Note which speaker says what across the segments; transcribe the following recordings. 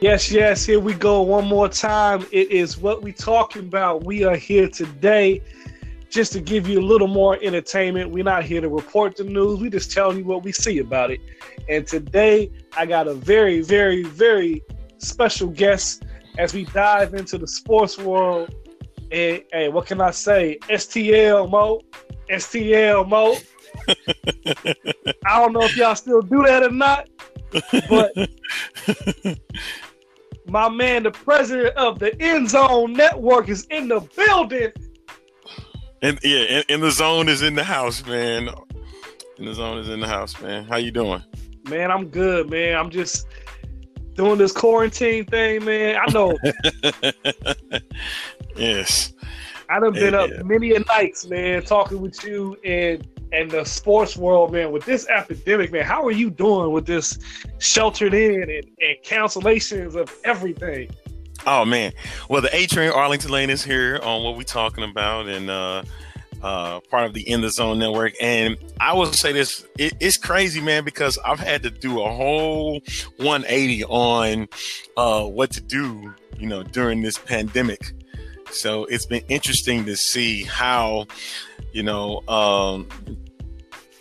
Speaker 1: Yes, yes, here we go one more time. It is what we talking about. We are here today just to give you a little more entertainment. We're not here to report the news. We just telling you what we see about it. And today I got a very, very, very special guest as we dive into the sports world. And hey, what can I say? STL Mo. STL Mo. I don't know if y'all still do that or not, but my man, the president of the End Zone Network, is in the building.
Speaker 2: And yeah, and, and the zone is in the house, man. And the zone is in the house, man. How you doing?
Speaker 1: Man, I'm good, man. I'm just doing this quarantine thing, man. I know.
Speaker 2: yes.
Speaker 1: I done been yeah, up yeah. many a nights, man, talking with you and and the sports world, man, with this epidemic, man, how are you doing with this sheltered in and, and cancellations of everything?
Speaker 2: Oh man. Well the A Train Arlington Lane is here on what we're talking about and uh uh, part of the In the Zone network. And I will say this: it, it's crazy, man, because I've had to do a whole 180 on uh, what to do, you know, during this pandemic. So it's been interesting to see how you know, um,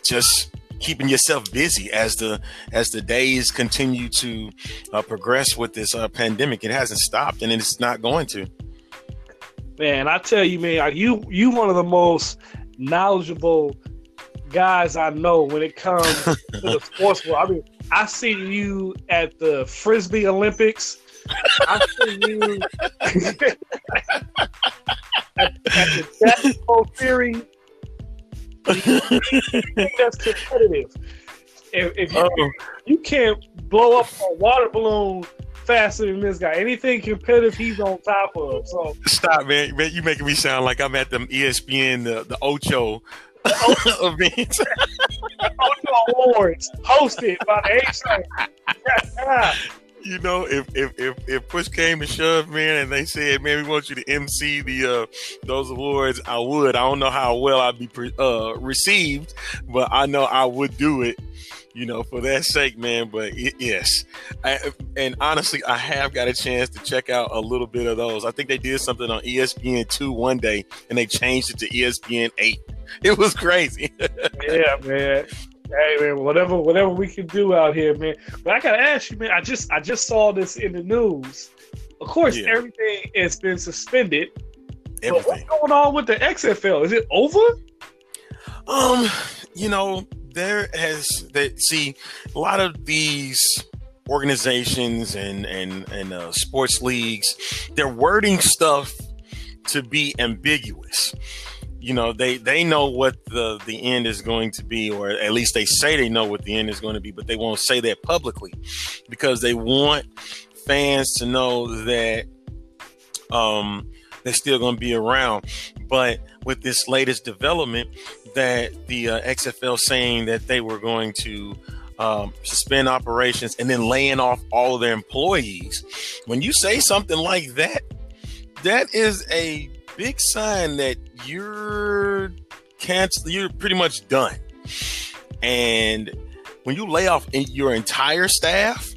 Speaker 2: just keeping yourself busy as the as the days continue to uh, progress with this uh, pandemic. It hasn't stopped, and it's not going to.
Speaker 1: Man, I tell you, man, you you one of the most knowledgeable guys I know when it comes to the sports world. I mean, I see you at the Frisbee Olympics. I see you at, at the basketball series that's competitive. If, if you, uh you can't blow up a water balloon faster than this guy. Anything competitive, he's on top of. So
Speaker 2: stop, man. Man, you making me sound like I'm at the ESPN the, the Ocho event.
Speaker 1: Ocho Awards hosted by the A
Speaker 2: you know, if, if if if push came to shove, man, and they said, "Man, we want you to MC the uh, those awards," I would. I don't know how well I'd be uh, received, but I know I would do it. You know, for that sake, man. But it, yes, I, and honestly, I have got a chance to check out a little bit of those. I think they did something on ESPN two one day, and they changed it to ESPN eight. It was crazy.
Speaker 1: yeah, man. Hey man, whatever whatever we can do out here, man. But I gotta ask you, man. I just I just saw this in the news. Of course, yeah. everything has been suspended. Everything. But what's going on with the XFL? Is it over?
Speaker 2: Um, you know, there has that. See, a lot of these organizations and and and uh, sports leagues, they're wording stuff to be ambiguous you know they they know what the the end is going to be or at least they say they know what the end is going to be but they won't say that publicly because they want fans to know that um they're still going to be around. But with this latest development that the uh, XFL saying that they were going to um, suspend operations and then laying off all of their employees when you say something like that that is a big sign that you're cancel you're pretty much done. And when you lay off your entire staff,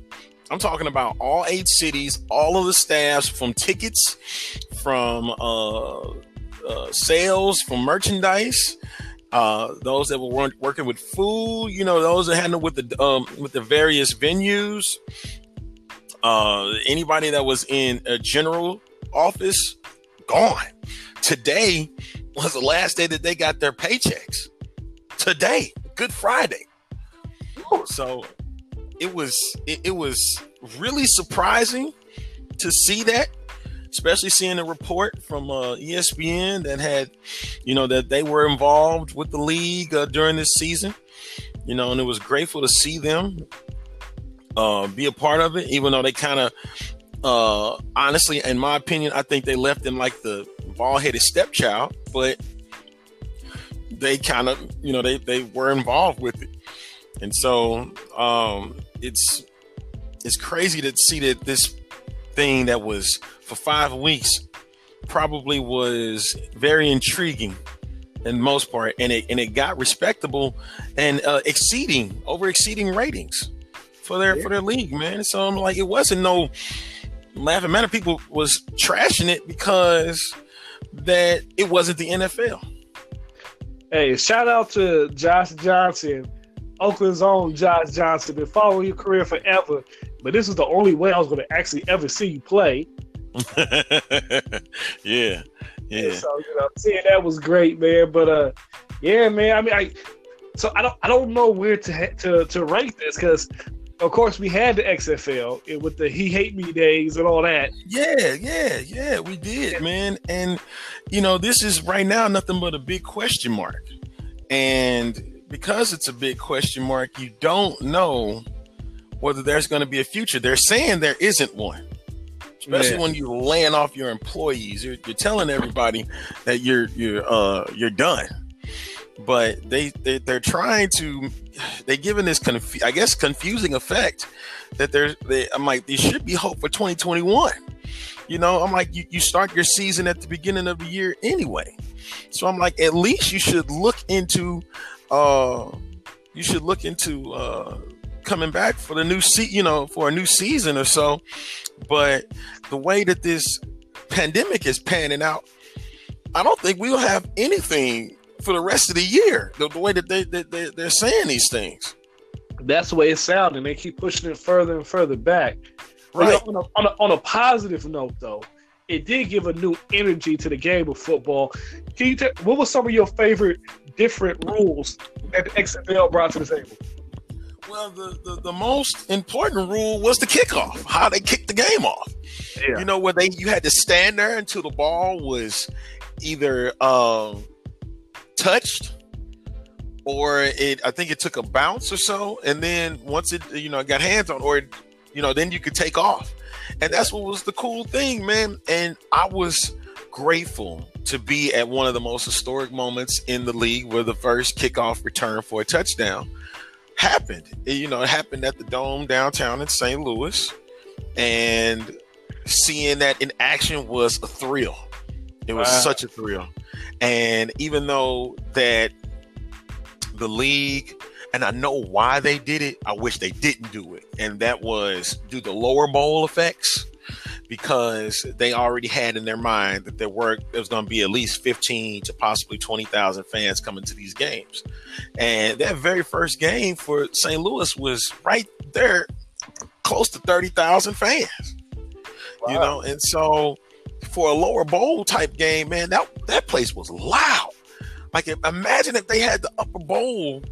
Speaker 2: I'm talking about all eight cities, all of the staffs from tickets, from uh, uh, sales, from merchandise, uh, those that were working with food, you know, those that handled with the um, with the various venues, uh, anybody that was in a general office, gone. Today was the last day that they got their paychecks. Today, Good Friday. So it was it, it was really surprising to see that, especially seeing a report from uh, ESPN that had, you know, that they were involved with the league uh, during this season. You know, and it was grateful to see them uh, be a part of it, even though they kind of, uh, honestly, in my opinion, I think they left them like the bald headed stepchild, but they kind of, you know, they they were involved with it, and so um, it's it's crazy to see that this thing that was for five weeks probably was very intriguing in most part, and it and it got respectable and uh, exceeding over exceeding ratings for their yeah. for their league, man. So I'm like, it wasn't no laughing matter. People was trashing it because that it wasn't the NFL.
Speaker 1: Hey, shout out to Josh Johnson, Oakland's own Josh Johnson. Been following your career forever, but this is the only way I was going to actually ever see you play.
Speaker 2: yeah, yeah.
Speaker 1: So you know, seeing that was great, man. But uh, yeah, man. I mean, I so I don't I don't know where to to to rank this because of course we had the XFL with the he hate me days and all that.
Speaker 2: Yeah, yeah, yeah, we did, man. And you know, this is right now nothing but a big question mark. And because it's a big question mark, you don't know whether there's going to be a future. They're saying there isn't one. Especially yeah. when you're laying off your employees, you're, you're telling everybody that you're you're uh, you're done but they, they they're trying to they given this conf- I guess confusing effect that there's they, I'm like there should be hope for 2021. You know, I'm like you, you start your season at the beginning of the year anyway. So I'm like at least you should look into uh you should look into uh coming back for the new se- you know for a new season or so. But the way that this pandemic is panning out, I don't think we'll have anything for the rest of the year. The, the way that they, they, they they're saying these things.
Speaker 1: That's the way it's sounding. They keep pushing it further and further back. Right. On a, on, a, on a positive note, though, it did give a new energy to the game of football. Can you tell what was some of your favorite different rules that the XFL brought to the table?
Speaker 2: Well, the, the, the most important rule was the kickoff, how they kicked the game off. Yeah. You know, where they you had to stand there until the ball was either um, touched or it I think it took a bounce or so and then once it you know got hands on or it, you know then you could take off. And that's what was the cool thing, man. And I was grateful to be at one of the most historic moments in the league where the first kickoff return for a touchdown happened. It, you know, it happened at the Dome downtown in St. Louis. And seeing that in action was a thrill. It was wow. such a thrill. And even though that the league, and I know why they did it, I wish they didn't do it. And that was do the lower bowl effects because they already had in their mind that there were there was going to be at least 15 to possibly 20,000 fans coming to these games. And that very first game for St. Louis was right there close to 30,000 fans. Wow. You know, and so for a lower bowl type game, man, that that place was loud. Like imagine if they had the upper bowl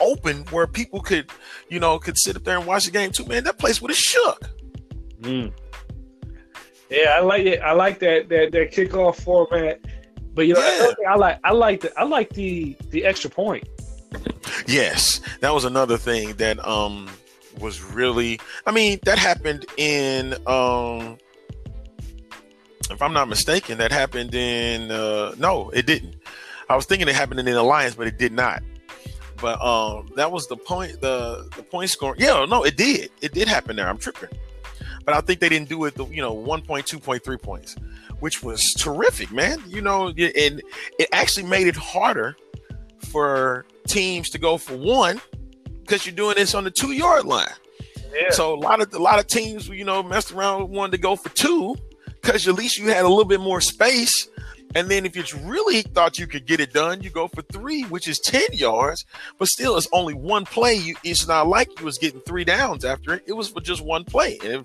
Speaker 2: open where people could, you know, could sit up there and watch the game too. Man, that place would have shook.
Speaker 1: Mm. Yeah, I like it. I like that that that kickoff format. But you know, yeah. I like I like the I like the the extra point.
Speaker 2: Yes, that was another thing that um was really. I mean, that happened in um if I'm not mistaken, that happened in uh, no, it didn't. I was thinking it happened in the Alliance, but it did not. But um, that was the point. The the point scoring. Yeah, no, it did. It did happen there. I'm tripping. But I think they didn't do it. The you know, one point, two point, three points, which was terrific, man. You know, and it actually made it harder for teams to go for one because you're doing this on the two yard line. Yeah. So a lot of a lot of teams, you know, messed around wanted to go for two because at least you had a little bit more space. And then if you really thought you could get it done, you go for three, which is 10 yards, but still it's only one play. You, it's not like you was getting three downs after it. It was for just one play. And,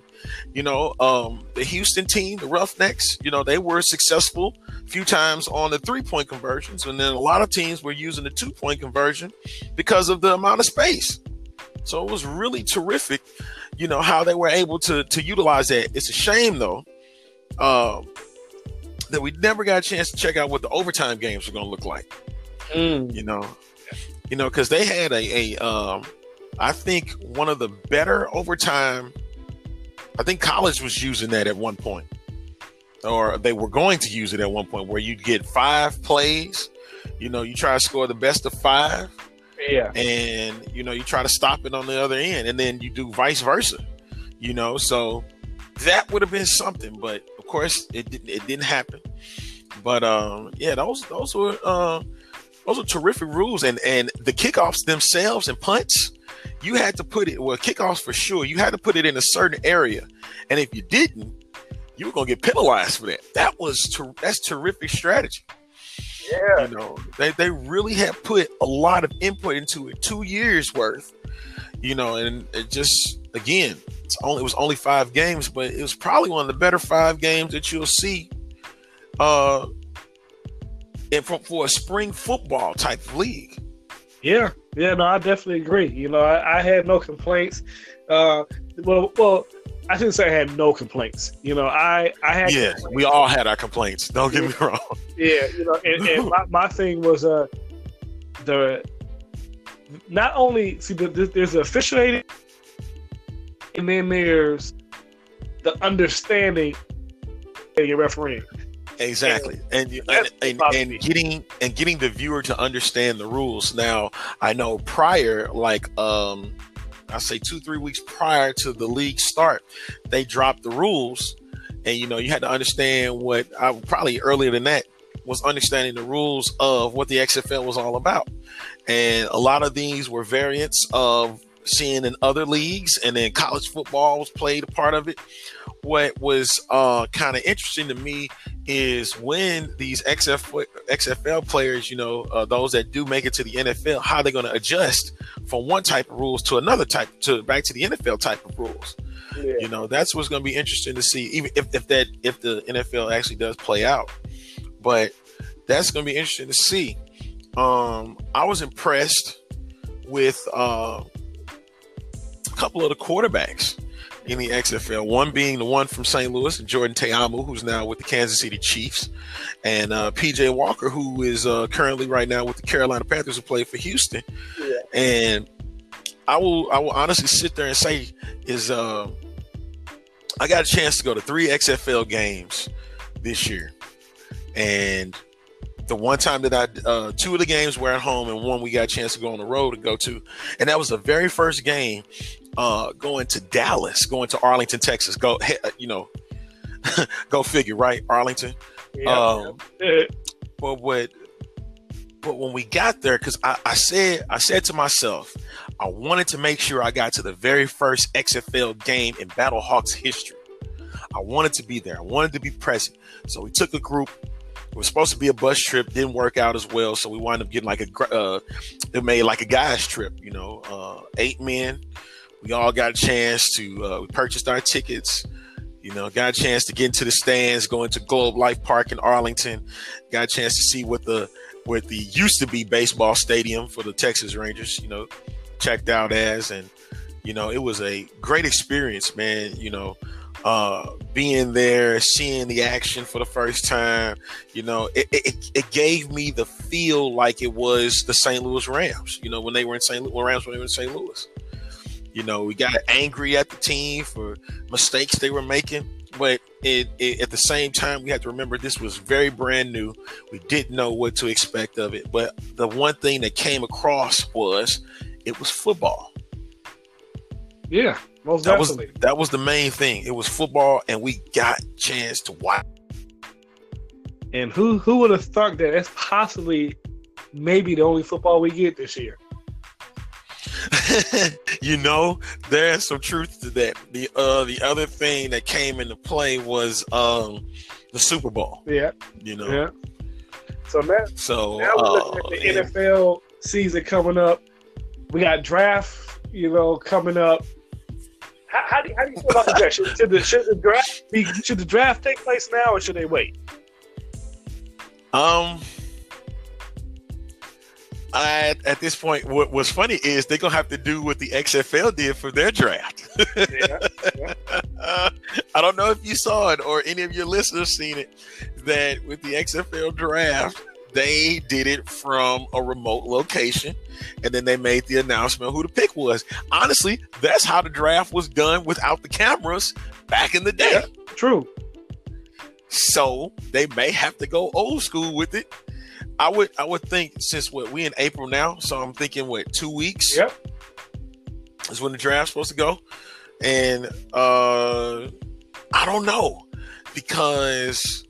Speaker 2: you know, um, the Houston team, the Roughnecks, you know, they were successful a few times on the three point conversions. And then a lot of teams were using the two point conversion because of the amount of space. So it was really terrific, you know, how they were able to, to utilize that. It's a shame though um, that we never got a chance to check out what the overtime games were going to look like. Mm. You know, you know, because they had a, a um, I think one of the better overtime. I think college was using that at one point, or they were going to use it at one point, where you'd get five plays. You know, you try to score the best of five.
Speaker 1: Yeah.
Speaker 2: And you know, you try to stop it on the other end, and then you do vice versa. You know, so that would have been something, but of course, it didn't. It didn't happen. But um, yeah, those those were uh, those are terrific rules, and and the kickoffs themselves and punts. you had to put it well kickoffs for sure. You had to put it in a certain area, and if you didn't, you were gonna get penalized for that. That was ter- that's terrific strategy.
Speaker 1: Yeah,
Speaker 2: You know, they they really have put a lot of input into it, two years worth. You know, and it just again, only it was only five games, but it was probably one of the better five games that you'll see. Uh, and for, for a spring football type of league.
Speaker 1: yeah, yeah. No, I definitely agree. You know, I, I had no complaints. Uh, well, well, I shouldn't say I had no complaints. You know, I I had
Speaker 2: Yeah, we all had our complaints. Don't get me wrong.
Speaker 1: Yeah, you know, and, and my, my thing was uh the not only see the, there's there's the officiating, and then there's the understanding of your refereeing.
Speaker 2: Exactly, and and, and, and getting and getting the viewer to understand the rules. Now, I know prior, like um, I say two three weeks prior to the league start, they dropped the rules, and you know you had to understand what I probably earlier than that was understanding the rules of what the XFL was all about, and a lot of these were variants of seeing in other leagues, and then college football was played a part of it. What was uh, kind of interesting to me is when these XF, XFL players, you know, uh, those that do make it to the NFL, how they're going to adjust from one type of rules to another type to back to the NFL type of rules.
Speaker 1: Yeah.
Speaker 2: You know, that's what's going to be interesting to see, even if, if that if the NFL actually does play out. But that's going to be interesting to see. Um, I was impressed with uh, couple of the quarterbacks in the XFL. One being the one from St. Louis, Jordan Ta'amu, who's now with the Kansas City Chiefs, and uh, PJ Walker, who is uh, currently right now with the Carolina Panthers, who play for Houston.
Speaker 1: Yeah.
Speaker 2: And I will, I will honestly sit there and say, is uh, I got a chance to go to three XFL games this year, and the one time that I, uh, two of the games were at home, and one we got a chance to go on the road to go to, and that was the very first game uh, going to Dallas, going to Arlington, Texas. Go, uh, you know, go figure, right? Arlington.
Speaker 1: Yeah.
Speaker 2: Um, but what, but when we got there, because I, I said, I said to myself, I wanted to make sure I got to the very first XFL game in Battle Hawks history. I wanted to be there. I wanted to be present. So we took a group. It was supposed to be a bus trip, didn't work out as well. So we wound up getting like a, gr- uh, it made like a guys trip. You know, uh, eight men. We all got a chance to. Uh, we purchased our tickets. You know, got a chance to get into the stands, go into Globe Life Park in Arlington. Got a chance to see what the what the used to be baseball stadium for the Texas Rangers. You know, checked out as, and you know, it was a great experience, man. You know, uh, being there, seeing the action for the first time. You know, it, it, it gave me the feel like it was the St. Louis Rams. You know, when they were in St. Louis, Rams when they were in St. Louis. You know, we got angry at the team for mistakes they were making, but it, it, at the same time, we had to remember this was very brand new. We didn't know what to expect of it, but the one thing that came across was it was football.
Speaker 1: yeah. Most
Speaker 2: That was
Speaker 1: definitely.
Speaker 2: that was the main thing. It was football, and we got a chance to watch.
Speaker 1: and who who would have thought that that's possibly maybe the only football we get this year?
Speaker 2: you know, there's some truth to that. The uh the other thing that came into play was um the Super Bowl.
Speaker 1: Yeah.
Speaker 2: You know,
Speaker 1: Yeah. So now,
Speaker 2: so
Speaker 1: now we're
Speaker 2: uh,
Speaker 1: looking at the
Speaker 2: and-
Speaker 1: NFL season coming up. We got draft, you know, coming up. How, how, do, how do you feel about the draft? Should, should, the, should the draft be, should the draft take place now or should they wait?
Speaker 2: Um, I at this point, what what's funny is they're gonna have to do what the XFL did for their draft.
Speaker 1: Yeah.
Speaker 2: Uh, I don't know if you saw it or any of your listeners seen it. That with the XFL draft, they did it from a remote location, and then they made the announcement who the pick was. Honestly, that's how the draft was done without the cameras back in the day.
Speaker 1: True.
Speaker 2: So they may have to go old school with it. I would I would think since what we in April now, so I'm thinking what two weeks
Speaker 1: Yep.
Speaker 2: is when the draft's supposed to go. And uh I don't know because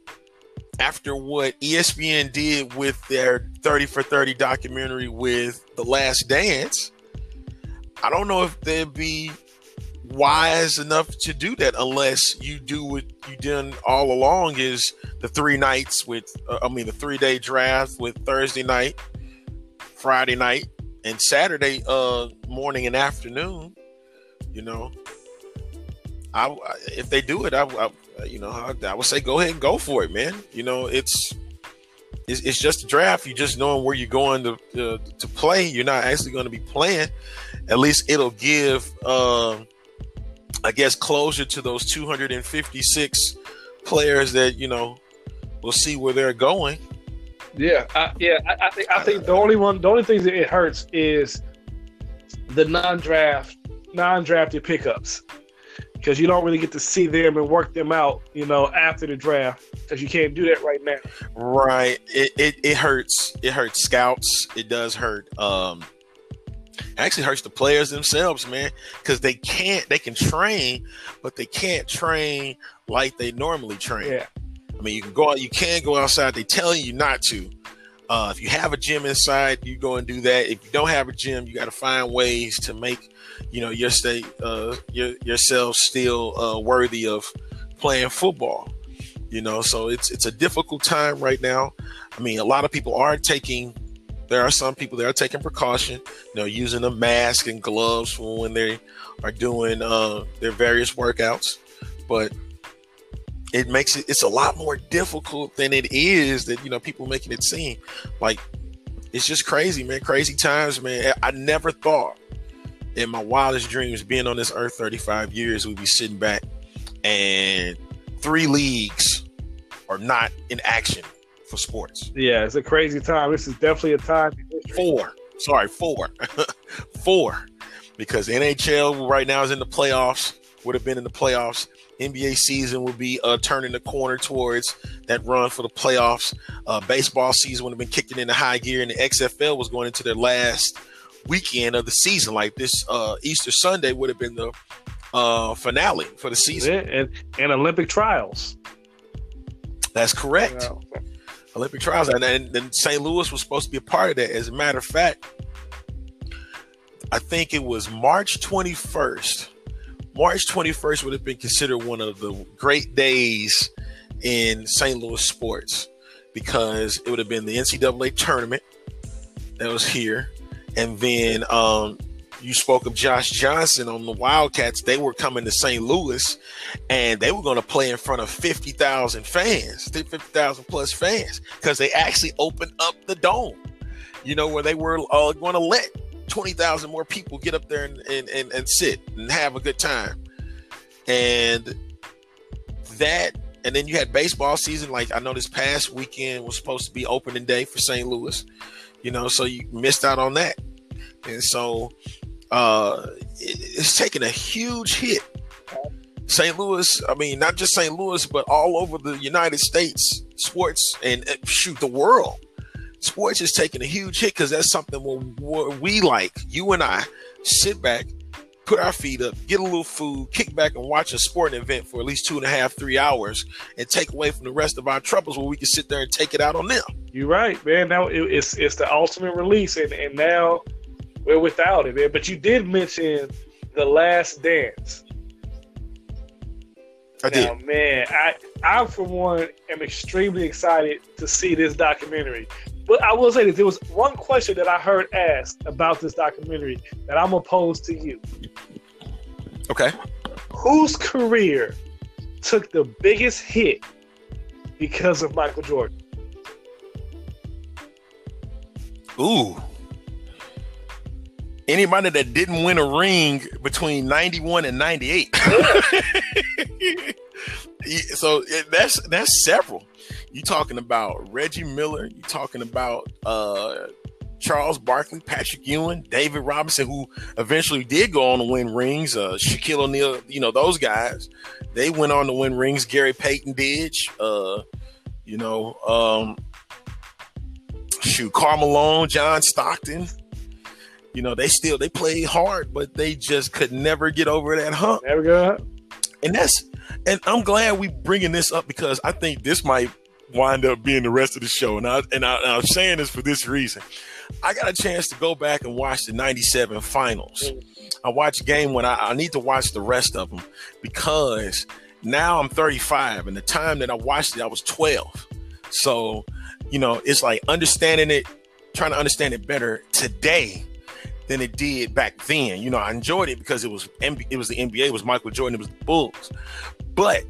Speaker 2: after what ESPN did with their 30 for 30 documentary with The Last Dance, I don't know if they'd be wise enough to do that unless you do what you done all along is the three nights with uh, I mean the three day draft with Thursday night, Friday night, and Saturday uh morning and afternoon. You know, I if they do it, I, I you know I, I, would say go ahead and go for it, man. You know it's. It's, it's just a draft. You just knowing where you're going to uh, to play. You're not actually going to be playing. At least it'll give uh, I guess closer to those 256 players that you know we'll see where they're going.
Speaker 1: Yeah, I, yeah, I, I, think I think the only one, the only thing that it hurts is the non-draft, non-drafted pickups because you don't really get to see them and work them out, you know, after the draft because you can't do that right now.
Speaker 2: Right. It, it it hurts. It hurts scouts. It does hurt. Um, actually hurts the players themselves, man, because they can't. They can train, but they can't train like they normally train.
Speaker 1: Yeah.
Speaker 2: I mean, you can go out. You can go outside. They telling you not to. Uh, if you have a gym inside, you go and do that. If you don't have a gym, you got to find ways to make, you know, your state, uh, your yourself still uh, worthy of playing football. You know, so it's it's a difficult time right now. I mean, a lot of people are taking there are some people that are taking precaution, you know, using a mask and gloves for when they are doing uh, their various workouts. But it makes it it's a lot more difficult than it is that you know people making it seem like it's just crazy, man. Crazy times, man. I never thought in my wildest dreams, being on this earth 35 years, we'd be sitting back and three leagues are not in action for sports.
Speaker 1: Yeah, it's a crazy time. This is definitely a time.
Speaker 2: Four. Sorry, four. four. Because NHL right now is in the playoffs, would have been in the playoffs. NBA season would be uh, turning the corner towards that run for the playoffs. Uh, baseball season would have been kicking into high gear, and the XFL was going into their last weekend of the season. Like this uh, Easter Sunday would have been the uh, finale for the season.
Speaker 1: And, and Olympic trials.
Speaker 2: That's correct. Olympic trials, and, then St. Louis was supposed to be a part of that. As a matter of fact, I think it was March 21st. March 21st would have been considered one of the great days in St. Louis sports because it would have been the NCAA tournament that was here, and then um, you spoke of Josh Johnson on the Wildcats. They were coming to St. Louis and they were going to play in front of 50,000 fans, 50,000 plus fans, because they actually opened up the dome, you know, where they were uh, going to let 20,000 more people get up there and, and, and, and sit and have a good time. And that, and then you had baseball season. Like I know this past weekend was supposed to be opening day for St. Louis, you know, so you missed out on that. And so uh, it's taken a huge hit. St. Louis, I mean, not just St. Louis, but all over the United States, sports and shoot the world. Sports is taking a huge hit because that's something where we like, you and I, sit back, put our feet up, get a little food, kick back and watch a sporting event for at least two and a half, three hours, and take away from the rest of our troubles where we can sit there and take it out on them.
Speaker 1: You're right, man. Now it's it's the ultimate release, and and now we're without it, man. But you did mention the Last Dance.
Speaker 2: I now,
Speaker 1: did. man, I I for one am extremely excited to see this documentary. But I will say that there was one question that I heard asked about this documentary that I'm pose to you.
Speaker 2: Okay.
Speaker 1: Whose career took the biggest hit because of Michael Jordan?
Speaker 2: Ooh anybody that didn't win a ring between 91 and 98 so that's that's several. You talking about reggie miller you talking about uh, charles barkley patrick ewing david robinson who eventually did go on to win rings uh, shaquille o'neal you know those guys. They went on to win rings. Gary payton did uh, you know um, shoot karl malone john stockton you know, they still they played hard, but they just could never get over that hump.
Speaker 1: Never go
Speaker 2: And that's and I'm glad we bringing this up because I think this might wind up being the rest of the show. And I and I, and I'm saying this for this reason. I got a chance to go back and watch the 97 finals. I watched game when I, I need to watch the rest of them because now I'm 35 and the time that I watched it, I was 12. So, you know, it's like understanding it, trying to understand it better today than it did back then. You know, I enjoyed it because it was it was the NBA, it was Michael Jordan, it was the Bulls. But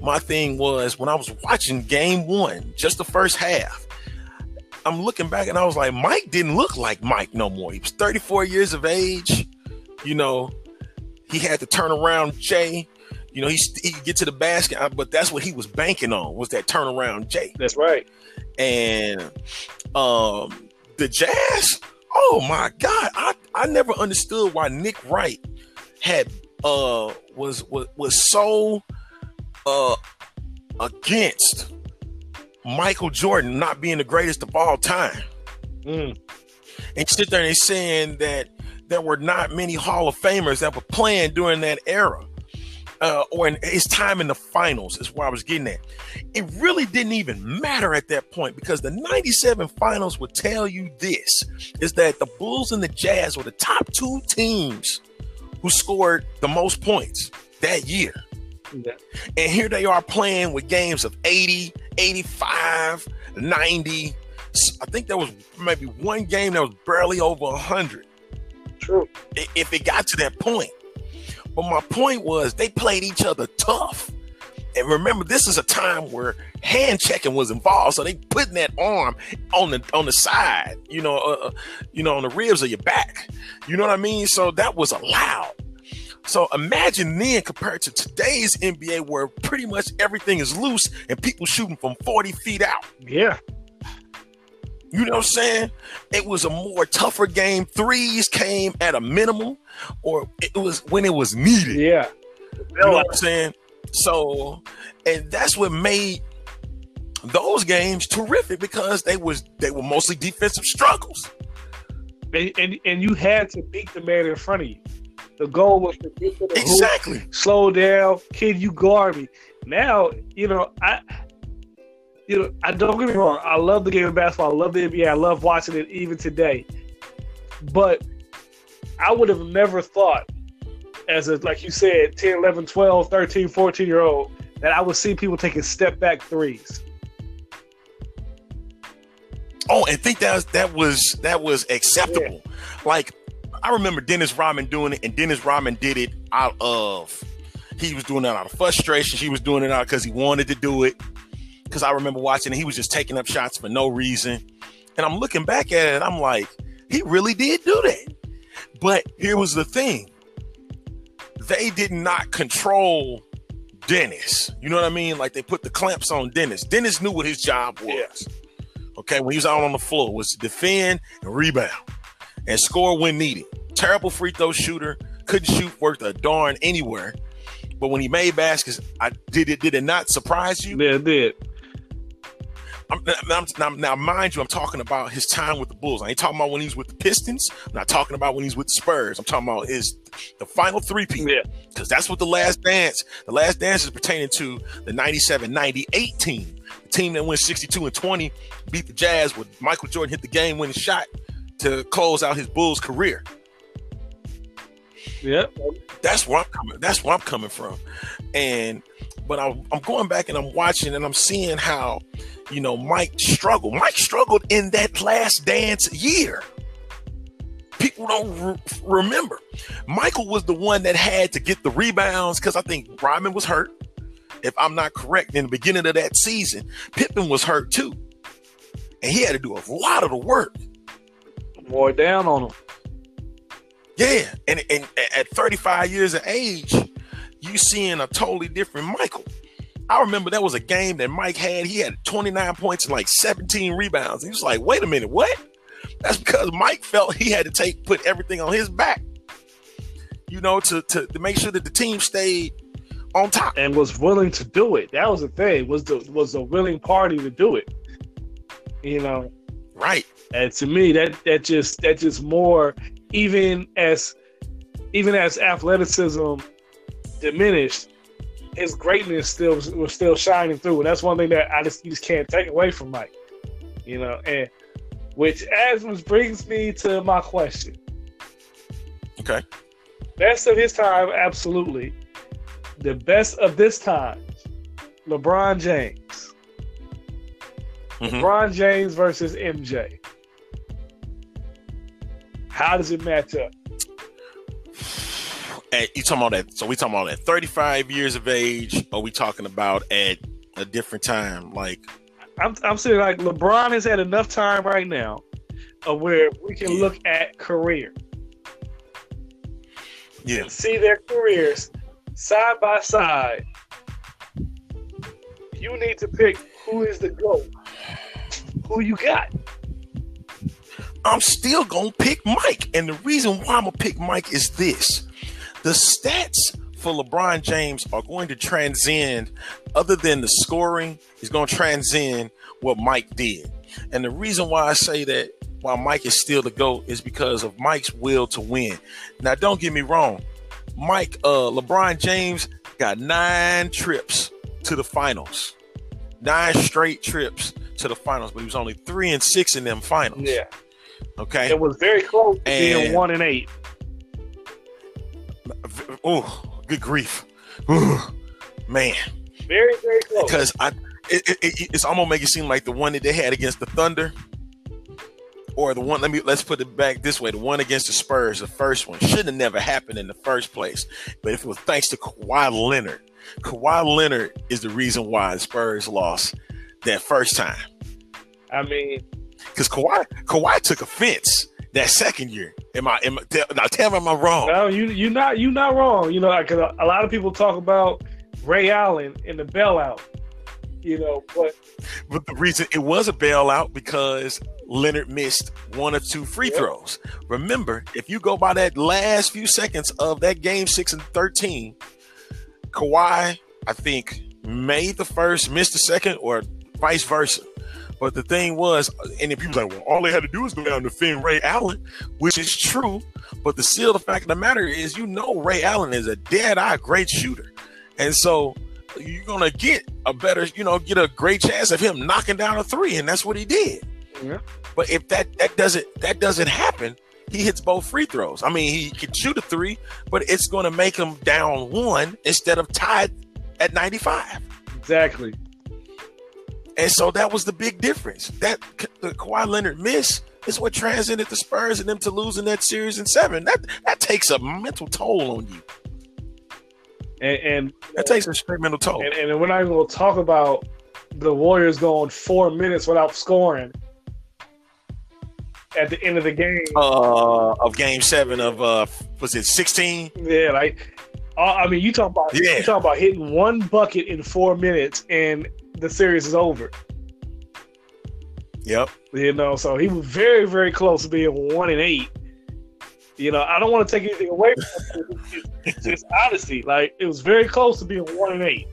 Speaker 2: my thing was when I was watching game one, just the first half, I'm looking back and I was like, Mike didn't look like Mike no more. He was 34 years of age. You know, he had to turn around Jay. You know, he, he could get to the basket, uh, but that's what he was banking on was that turnaround Jay.
Speaker 1: That's right.
Speaker 2: And um the Jazz, oh my God, I, I never understood why Nick Wright had uh was was was so uh against Michael Jordan not being the greatest of all time. Mm. And sit there and saying that there were not many Hall of Famers that were playing during that era. Uh, or in his time in the finals is where I was getting at. It really didn't even matter at that point because the 97 finals would tell you this is that the Bulls and the Jazz were the top two teams who scored the most points that year. Yeah. And here they are playing with games of 80, 85, 90. I think there was maybe one game that was barely over 100.
Speaker 1: True.
Speaker 2: If it got to that point. But my point was they played each other tough. And remember, this is a time where hand checking was involved, so they putting that arm on the on the side, you know, uh, uh you know, on the ribs of your back. You know what I mean? So that was allowed. So imagine then compared to today's NBA where pretty much everything is loose and people shooting from 40 feet out.
Speaker 1: Yeah.
Speaker 2: You know what I'm saying? It was a more tougher game. Threes came at a minimum, or it was when it was needed.
Speaker 1: Yeah.
Speaker 2: You know what I'm saying? So, and that's what made those games terrific because they was they were mostly defensive struggles.
Speaker 1: And, and, and you had to beat the man in front of you. The goal was to get to the
Speaker 2: exactly
Speaker 1: hoop, slow down, kid. You guard me. Now you know I. You know, I don't get me wrong. I love the game of basketball. I love the NBA. I love watching it even today. But I would have never thought, as a like you said, 10, 11, 12, 13, 14 year old, that I would see people taking step back threes.
Speaker 2: Oh, and think that was, that was that was acceptable. Yeah. Like I remember Dennis Rodman doing it, and Dennis Rodman did it out of he was doing it out of frustration. He was doing it out because he wanted to do it. Because I remember watching, he was just taking up shots for no reason. And I'm looking back at it, I'm like, he really did do that. But here was the thing: they did not control Dennis. You know what I mean? Like they put the clamps on Dennis. Dennis knew what his job was. Okay, when he was out on the floor, was to defend and rebound and score when needed. Terrible free throw shooter, couldn't shoot worth a darn anywhere. But when he made baskets, I did it. Did it not surprise you?
Speaker 1: Yeah, it did.
Speaker 2: I'm, I'm, now, now, mind you, I'm talking about his time with the Bulls. I ain't talking about when he's with the Pistons. I'm not talking about when he's with the Spurs. I'm talking about his the final three people.
Speaker 1: Yeah.
Speaker 2: Because that's what the last dance, the last dance is pertaining to the 97-98 team. The team that went 62 and 20, beat the Jazz with Michael Jordan hit the game winning shot to close out his Bulls career.
Speaker 1: Yep.
Speaker 2: That's where I'm coming. That's where I'm coming from. And but I'm, I'm going back and I'm watching and I'm seeing how, you know, Mike struggled. Mike struggled in that last dance year. People don't re- remember. Michael was the one that had to get the rebounds because I think Rodman was hurt. If I'm not correct, in the beginning of that season, Pippen was hurt too. And he had to do a lot of the work
Speaker 1: wore down on him.
Speaker 2: Yeah, and, and at 35 years of age, you seeing a totally different Michael. I remember that was a game that Mike had. He had 29 points and like 17 rebounds. He was like, "Wait a minute, what?" That's because Mike felt he had to take put everything on his back, you know, to to, to make sure that the team stayed on top
Speaker 1: and was willing to do it. That was the thing. Was the was a willing party to do it. You know,
Speaker 2: right?
Speaker 1: And to me, that that just that just more even as even as athleticism diminished, his greatness still was still shining through. And that's one thing that I just, just can't take away from Mike. You know, and Which as which brings me to my question.
Speaker 2: Okay.
Speaker 1: Best of his time, absolutely. The best of this time, LeBron James.
Speaker 2: Mhm.
Speaker 1: LeBron James versus MJ. How does it match up?
Speaker 2: At, you talking about that? So we talking about at 35 years of age? Or we talking about at a different time? Like,
Speaker 1: I'm, I'm saying like LeBron has had enough time right now of where we can
Speaker 2: Yeah.
Speaker 1: look at career
Speaker 2: yeah,
Speaker 1: see their careers side by side. You need to pick who is the GOAT. Who you got?
Speaker 2: I'm still gonna pick Mike, and the reason why I'm gonna pick Mike is this: the stats for LeBron James are going to transcend, other than the scoring, is going to transcend what Mike did. And the reason why I say that why Mike is still the GOAT is because of Mike's will to win. Now, don't get me wrong, Mike, uh, LeBron James got nine trips to the finals, nine straight trips to the finals, but he was only three and six in them finals.
Speaker 1: Yeah,
Speaker 2: Okay.
Speaker 1: it was very close to being one and eight.
Speaker 2: Oh, good grief. Ooh, man.
Speaker 1: Very, very close.
Speaker 2: Because I it, it, it- it's almost make it seem like the one that they had against the Thunder. Or the one, let me let's put it back this way. The one against the Spurs, the first one, shouldn't have never happened in the first place. But if it was thanks to Kawhi Leonard, Kawhi Leonard is the reason why the Spurs lost that first time.
Speaker 1: I mean,
Speaker 2: Because Kawhi, Kawhi took offense that second year. Am I? Am I tell, now tell me, am I wrong?
Speaker 1: no, you you not you not wrong. You know, because a, a lot of people talk about Ray Allen in the bailout. You know, but
Speaker 2: But the reason it was a bailout because Leonard missed one or two free
Speaker 1: Yep.
Speaker 2: throws. Remember, if you go by that last few seconds of that game six and thirteen, Kawhi, I think, made the first, missed the second, or vice versa. But the thing was, and if people like, well, all they had to do is go down and defend Ray Allen, which is true. But the still the fact of the matter is, you know, Ray Allen is a dead eye great shooter, and so you're gonna get a better, you know, get a great chance of him knocking down a three, and that's what he did.
Speaker 1: Yeah.
Speaker 2: But if that that doesn't that doesn't happen, he hits both free throws. I mean, he can shoot a three, but it's going to make him down one instead of tied at 95.
Speaker 1: exactly.
Speaker 2: And so that was the big difference. That the Kawhi Leonard miss is what transcended the Spurs and them to losing that series in seven. That that takes a mental toll on you.
Speaker 1: And and,
Speaker 2: That takes a straight mental toll.
Speaker 1: and, and we're not even going to talk about the Warriors going four minutes without scoring at the end of the game.
Speaker 2: Uh, of Game Seven of uh, was it 16?
Speaker 1: Yeah, like uh, I mean, you talk about
Speaker 2: Yeah.
Speaker 1: you talk about hitting one bucket in four minutes and the series is over.
Speaker 2: Yep.
Speaker 1: You know, so he was very, very close to being one and eight. You know, I don't want to take anything away from him. It's, it's just honesty. Like it was very close to being one and eight.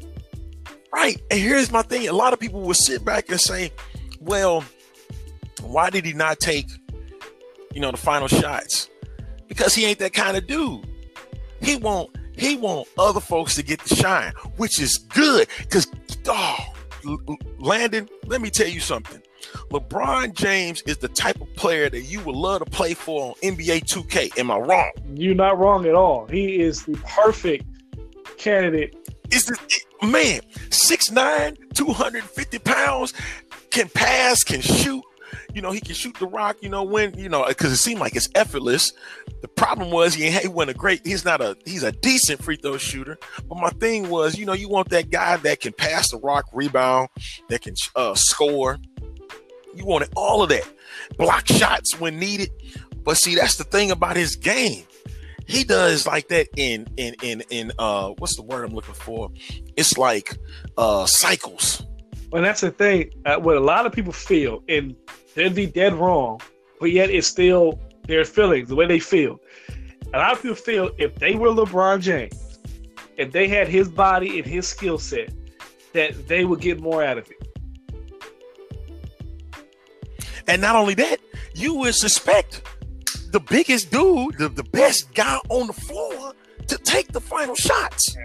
Speaker 2: Right. And here's my thing. A lot of people will sit back and say, well, why did he not take, you know, the final shots? Because he ain't that kind of dude. He want he want other folks to get the shine, which is good. Because oh, Landon, let me tell you something. LeBron James is the type of player that you would love to play for on NBA 2K. Am I wrong?
Speaker 1: You're not wrong at all. He is the perfect candidate.
Speaker 2: is the man 6'9 250 pounds can pass can shoot you know he can shoot the rock you know when you know because it seemed like it's effortless the problem was he, he wasn't a great he's not a he's a decent free throw shooter but my thing was you know you want that guy that can pass the rock rebound that can uh, score you wanted all of that block shots when needed but see that's the thing about his game he does like that in in in in uh what's the word I'm looking for? It's like uh cycles.
Speaker 1: And that's the thing. Uh, what a lot of people feel, and they'd be dead wrong, but yet it's still their feelings, the way they feel. A lot of people feel if they were LeBron James, if they had his body and his skill set, that they would get more out of it.
Speaker 2: And not only that, you would suspect the biggest dude, the, the best guy on the floor to take the final shots.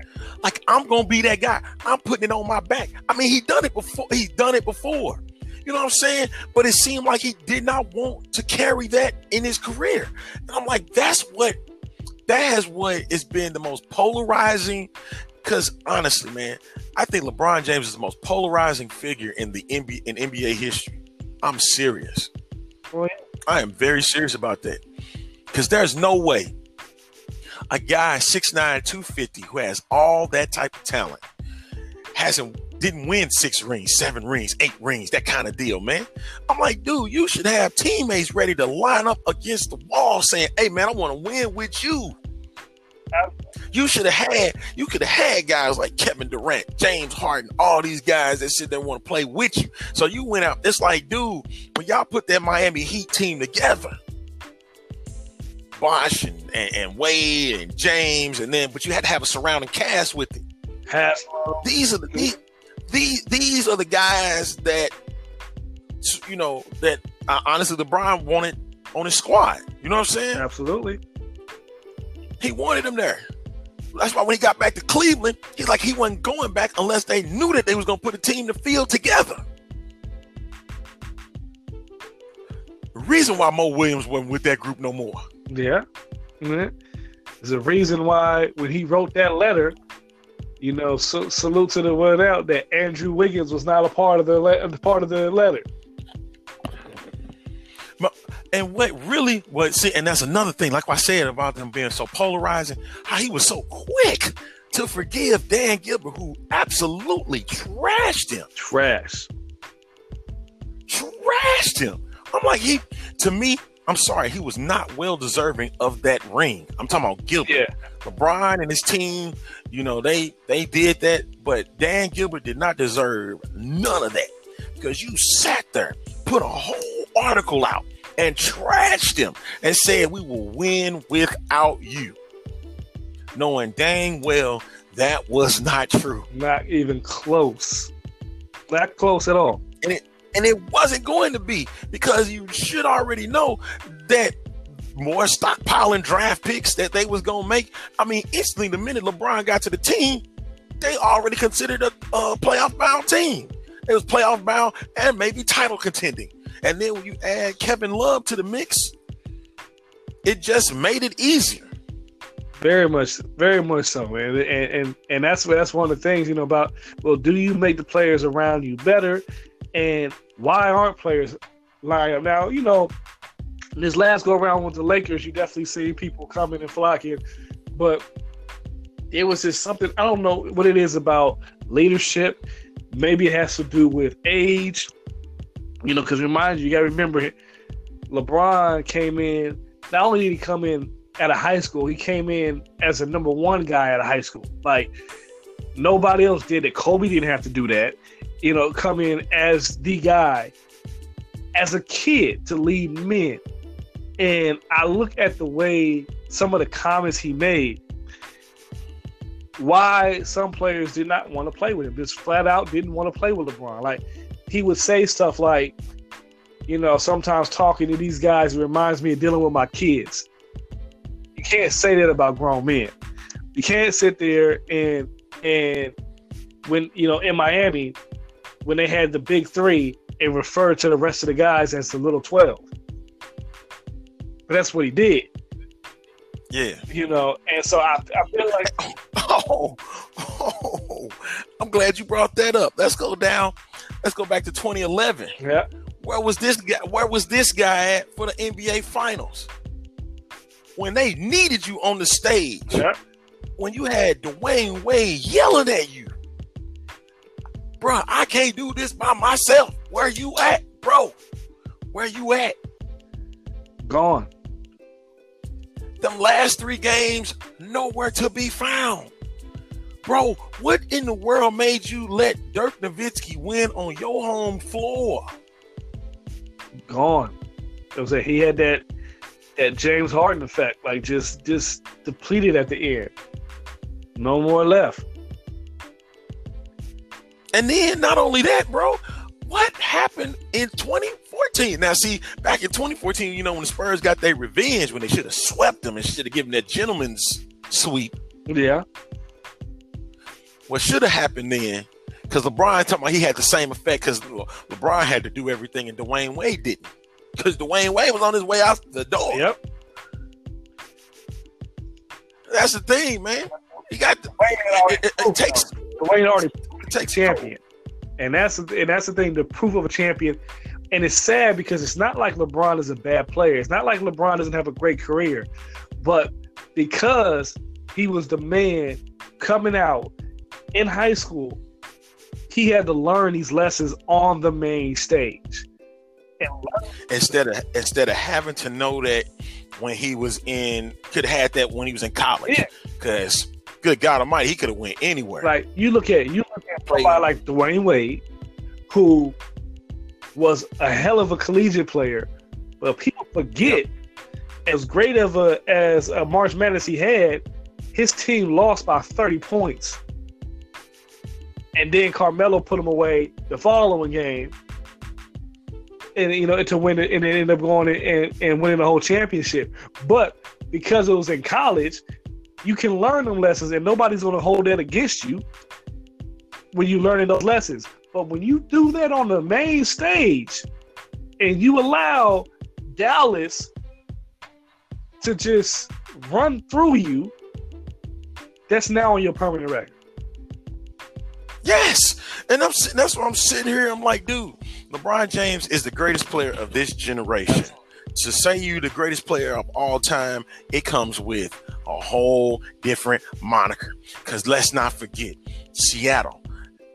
Speaker 2: Like I'm gonna be that guy. I'm putting it on my back. I mean, he done it before. He's done it before. You know what I'm saying? But it seemed like he did not want to carry that in his career. And I'm like, that's what that has what has been the most polarizing. Because honestly, man, I think LeBron James is the most polarizing figure in the NBA in NBA history. I'm serious. I am very serious about that. Because there's no way a guy 6'9, 250 who has all that type of talent hasn't didn't win six rings, seven rings, eight rings, that kind of deal, man. I'm like, dude, you should have teammates ready to line up against the wall saying, hey, man, I want to win with you. You should have had, you could have had guys like Kevin Durant, James Harden, all these guys that sit there want to play with you. So you went out. It's like, dude, when y'all put that Miami Heat team together, Bosh and, and, and Wade and James, and then, but you had to have a surrounding cast with it. These are the these, these these are the guys that you know that uh, honestly LeBron wanted on his squad. You know what I'm saying?
Speaker 1: Absolutely.
Speaker 2: He wanted him there. That's why when he got back to Cleveland, he's like he wasn't going back unless they knew that they was going to put a team to field together. The reason why Mo Williams wasn't with that group no more.
Speaker 1: Yeah. Mm-hmm. There's a reason why when he wrote that letter, you know, so, salute to the word out that Andrew Wiggins was not a part of the le- part of the letter.
Speaker 2: And what really was see, and that's another thing, like I said about them being so polarizing, how he was so quick to forgive Dan Gilbert, who absolutely trashed him.
Speaker 1: Trash.
Speaker 2: Trashed him. I'm like, he to me, I'm sorry, he was not well deserving of that ring. I'm talking about Gilbert.
Speaker 1: Yeah.
Speaker 2: LeBron and his team, you know, they they did that, but Dan Gilbert did not deserve none of that because you sat there, put a whole article out, and trashed him and said we will win without you, knowing dang well that was not true.
Speaker 1: Not even close. Not close at all.
Speaker 2: And it and it wasn't going to be because you should already know that more stockpiling draft picks that they was gonna make. I mean, instantly the minute LeBron got to the team, they already considered a, a playoff bound team. It was playoff bound and maybe title contending. And then when you add Kevin Love to the mix, it just made it easier.
Speaker 1: Very much, very much so, man. And and and that's that's one of the things you know about. Well, do you make the players around you better? And why aren't players lining up now? You know, this last go around with the Lakers, you definitely see people coming and flocking, but it was just something I don't know what it is about leadership. Maybe it has to do with age, you know. Because remind you, you got to remember, LeBron came in. Not only did he come in at a high school, he came in as a number one guy at a high school. Like nobody else did it. Kobe didn't have to do that. You know, come in as the guy as a kid to lead men. And I look at the way some of the comments he made, why some players did not want to play with him, just flat out didn't want to play with LeBron. Like he would say stuff like, you know, sometimes talking to these guys reminds me of dealing with my kids. You can't say that about grown men. You can't sit there and and when you know in Miami when they had the big three and refer to the rest of the guys as the little twelve. But that's what he did.
Speaker 2: Yeah.
Speaker 1: You know, and so I, I feel like
Speaker 2: oh, oh, I'm glad you brought that up. Let's go down. Let's go back to 2011.
Speaker 1: Yeah.
Speaker 2: Where was this guy? Where was this guy at for the NBA Finals? When they needed you on the stage.
Speaker 1: Yeah.
Speaker 2: When you had Dwyane Wade yelling at you. Bro, I can't do this by myself. Where you at, bro? Where you at?
Speaker 1: Gone
Speaker 2: them last three games, nowhere to be found. Bro, what in the world made you let Dirk Nowitzki win on your home floor?
Speaker 1: Gone. It was like he had that that James Harden effect, like just just depleted at the end. No more left.
Speaker 2: And then not only that, bro, what happened in 2014? Now, see, back in 2014, you know, when the Spurs got their revenge, when they should have swept them and should have given that gentleman's sweep.
Speaker 1: Yeah.
Speaker 2: What should have happened then Because LeBron talking about he had the same effect because LeBron had to do everything and Dwyane Wade didn't. Because Dwyane Wade was on his way out the door.
Speaker 1: Yep.
Speaker 2: That's the thing, man. He got the, it, it, it takes
Speaker 1: Dwyane already
Speaker 2: it takes
Speaker 1: champion, and that's and that's the thing. The proof of a champion, and it's sad because it's not like LeBron is a bad player. It's not like LeBron doesn't have a great career, but because he was the man coming out in high school, he had to learn these lessons on the main stage.
Speaker 2: Instead of instead of having to know that when he was in, could have had that when he was in college, because. Yeah good God Almighty, he could have went anywhere.
Speaker 1: Like you look at you at somebody like Dwyane Wade, who was a hell of a collegiate player, but people forget yep. as great of a as a March Madness he had, his team lost by thirty points, and then Carmelo put him away the following game, and you know to win it, and then end up going and, and winning the whole championship. But because it was in college, you can learn them lessons and nobody's going to hold that against you when you're learning those lessons. But when you do that on the main stage and you allow Dallas to just run through you, that's now on your permanent record.
Speaker 2: Yes, and I'm that's why I'm sitting here. I'm like, dude, LeBron James is the greatest player of this generation to say you the greatest player of all time, it comes with a whole different moniker. Because let's not forget, Seattle.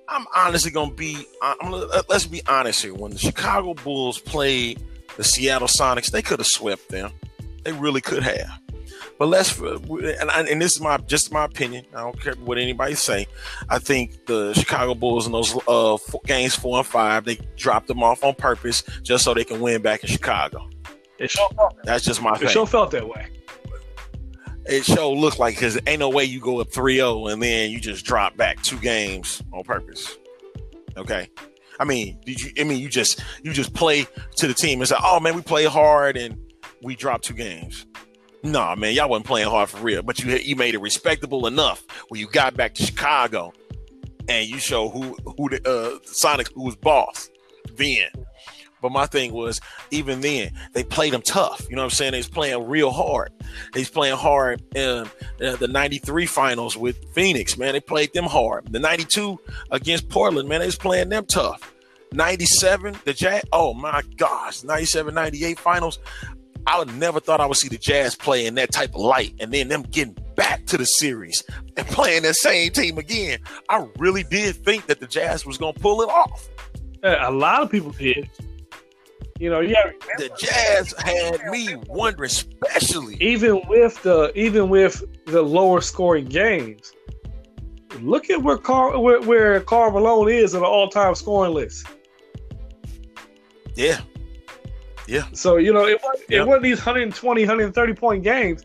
Speaker 2: I'm honestly gonna be. I'm let's be honest here. When the Chicago Bulls played the Seattle Sonics, they could have swept them. They really could have. But let's and, I, and this is my just my opinion. I don't care what anybody say. I think the Chicago Bulls in those uh, games four and five, they dropped them off on purpose just so they can win back in Chicago.
Speaker 1: It sure felt
Speaker 2: That's just my.
Speaker 1: It thing. sure felt that way.
Speaker 2: It show looked like because ain't no way you go up 3-0 and then you just drop back two games on purpose. Okay. I mean, did you? I mean, you just you just play to the team and say, "Oh man, we play hard and we dropped two games." Nah, man, y'all wasn't playing hard for real, but you you made it respectable enough when you got back to Chicago and you show who who the uh, Sonics who was boss then. But my thing was, even then, they played them tough. You know what I'm saying? Was playing real hard. He's playing hard in uh, the 93 finals with Phoenix, man. They played them hard. The 92 against Portland, man, they was playing them tough. 97, the Jazz, oh my gosh, 97, 98 finals. I would never thought I would see the Jazz play in that type of light and then them getting back to the series and playing that same team again. I really did think that the Jazz was going to pull it off.
Speaker 1: A lot of people did. You know, yeah.
Speaker 2: The Jazz had me wondering, especially
Speaker 1: even with the even with the lower scoring games. Look at where Car where, where Karl Malone is on the all time scoring list.
Speaker 2: Yeah. Yeah.
Speaker 1: So, you know, it, yep. it wasn't these 120, 130 point games.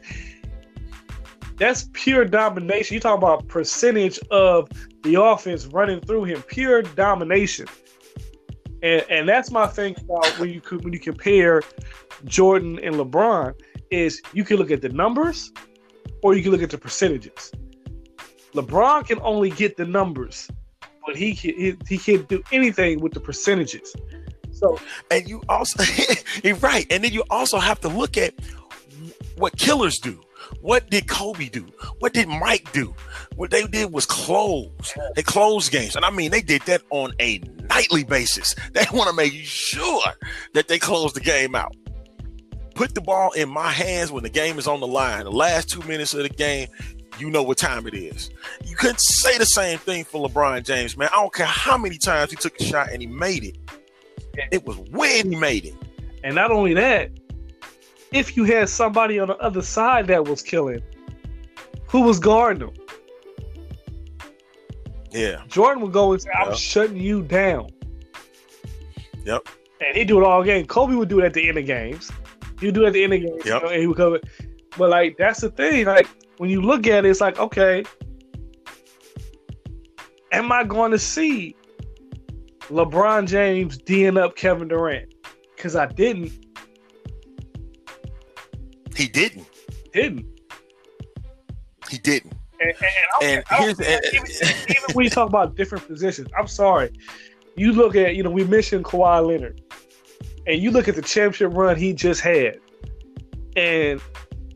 Speaker 1: That's pure domination. You talk about percentage of the offense running through him, pure domination. And and that's my thing about when you when you compare Jordan and LeBron is you can look at the numbers or you can look at the percentages. LeBron can only get the numbers, but he can, he, he can't do anything with the percentages. So
Speaker 2: and you also you're right, and then you also have to look at what killers do. What did Kobe do? What did Mike do? What they did was close. They closed games. And I mean, they did that on a nightly basis. They want to make sure that they close the game out. Put the ball in my hands when the game is on the line. The last two minutes of the game, you know what time it is. You couldn't say the same thing for LeBron James, man. I don't care how many times he took a shot and he made it. It was when he made it.
Speaker 1: And not only that, if you had somebody on the other side that was killing, who was guarding them?
Speaker 2: Yeah.
Speaker 1: Jordan would go and say, I'm yep. shutting you down.
Speaker 2: Yep.
Speaker 1: And he'd do it all game. Kobe would do it at the end of games. He'd do it at the end of games. Yep. You know, and he would cover. But like that's the thing. Like when you look at it, it's like, okay, am I going to see LeBron James D'ing up Kevin Durant? Because I didn't.
Speaker 2: He didn't.
Speaker 1: Didn't.
Speaker 2: He didn't.
Speaker 1: And, and, and, here's, and even, even when you talk about different positions, I'm sorry. You look at, you know, we mentioned Kawhi Leonard, and you look at the championship run he just had, and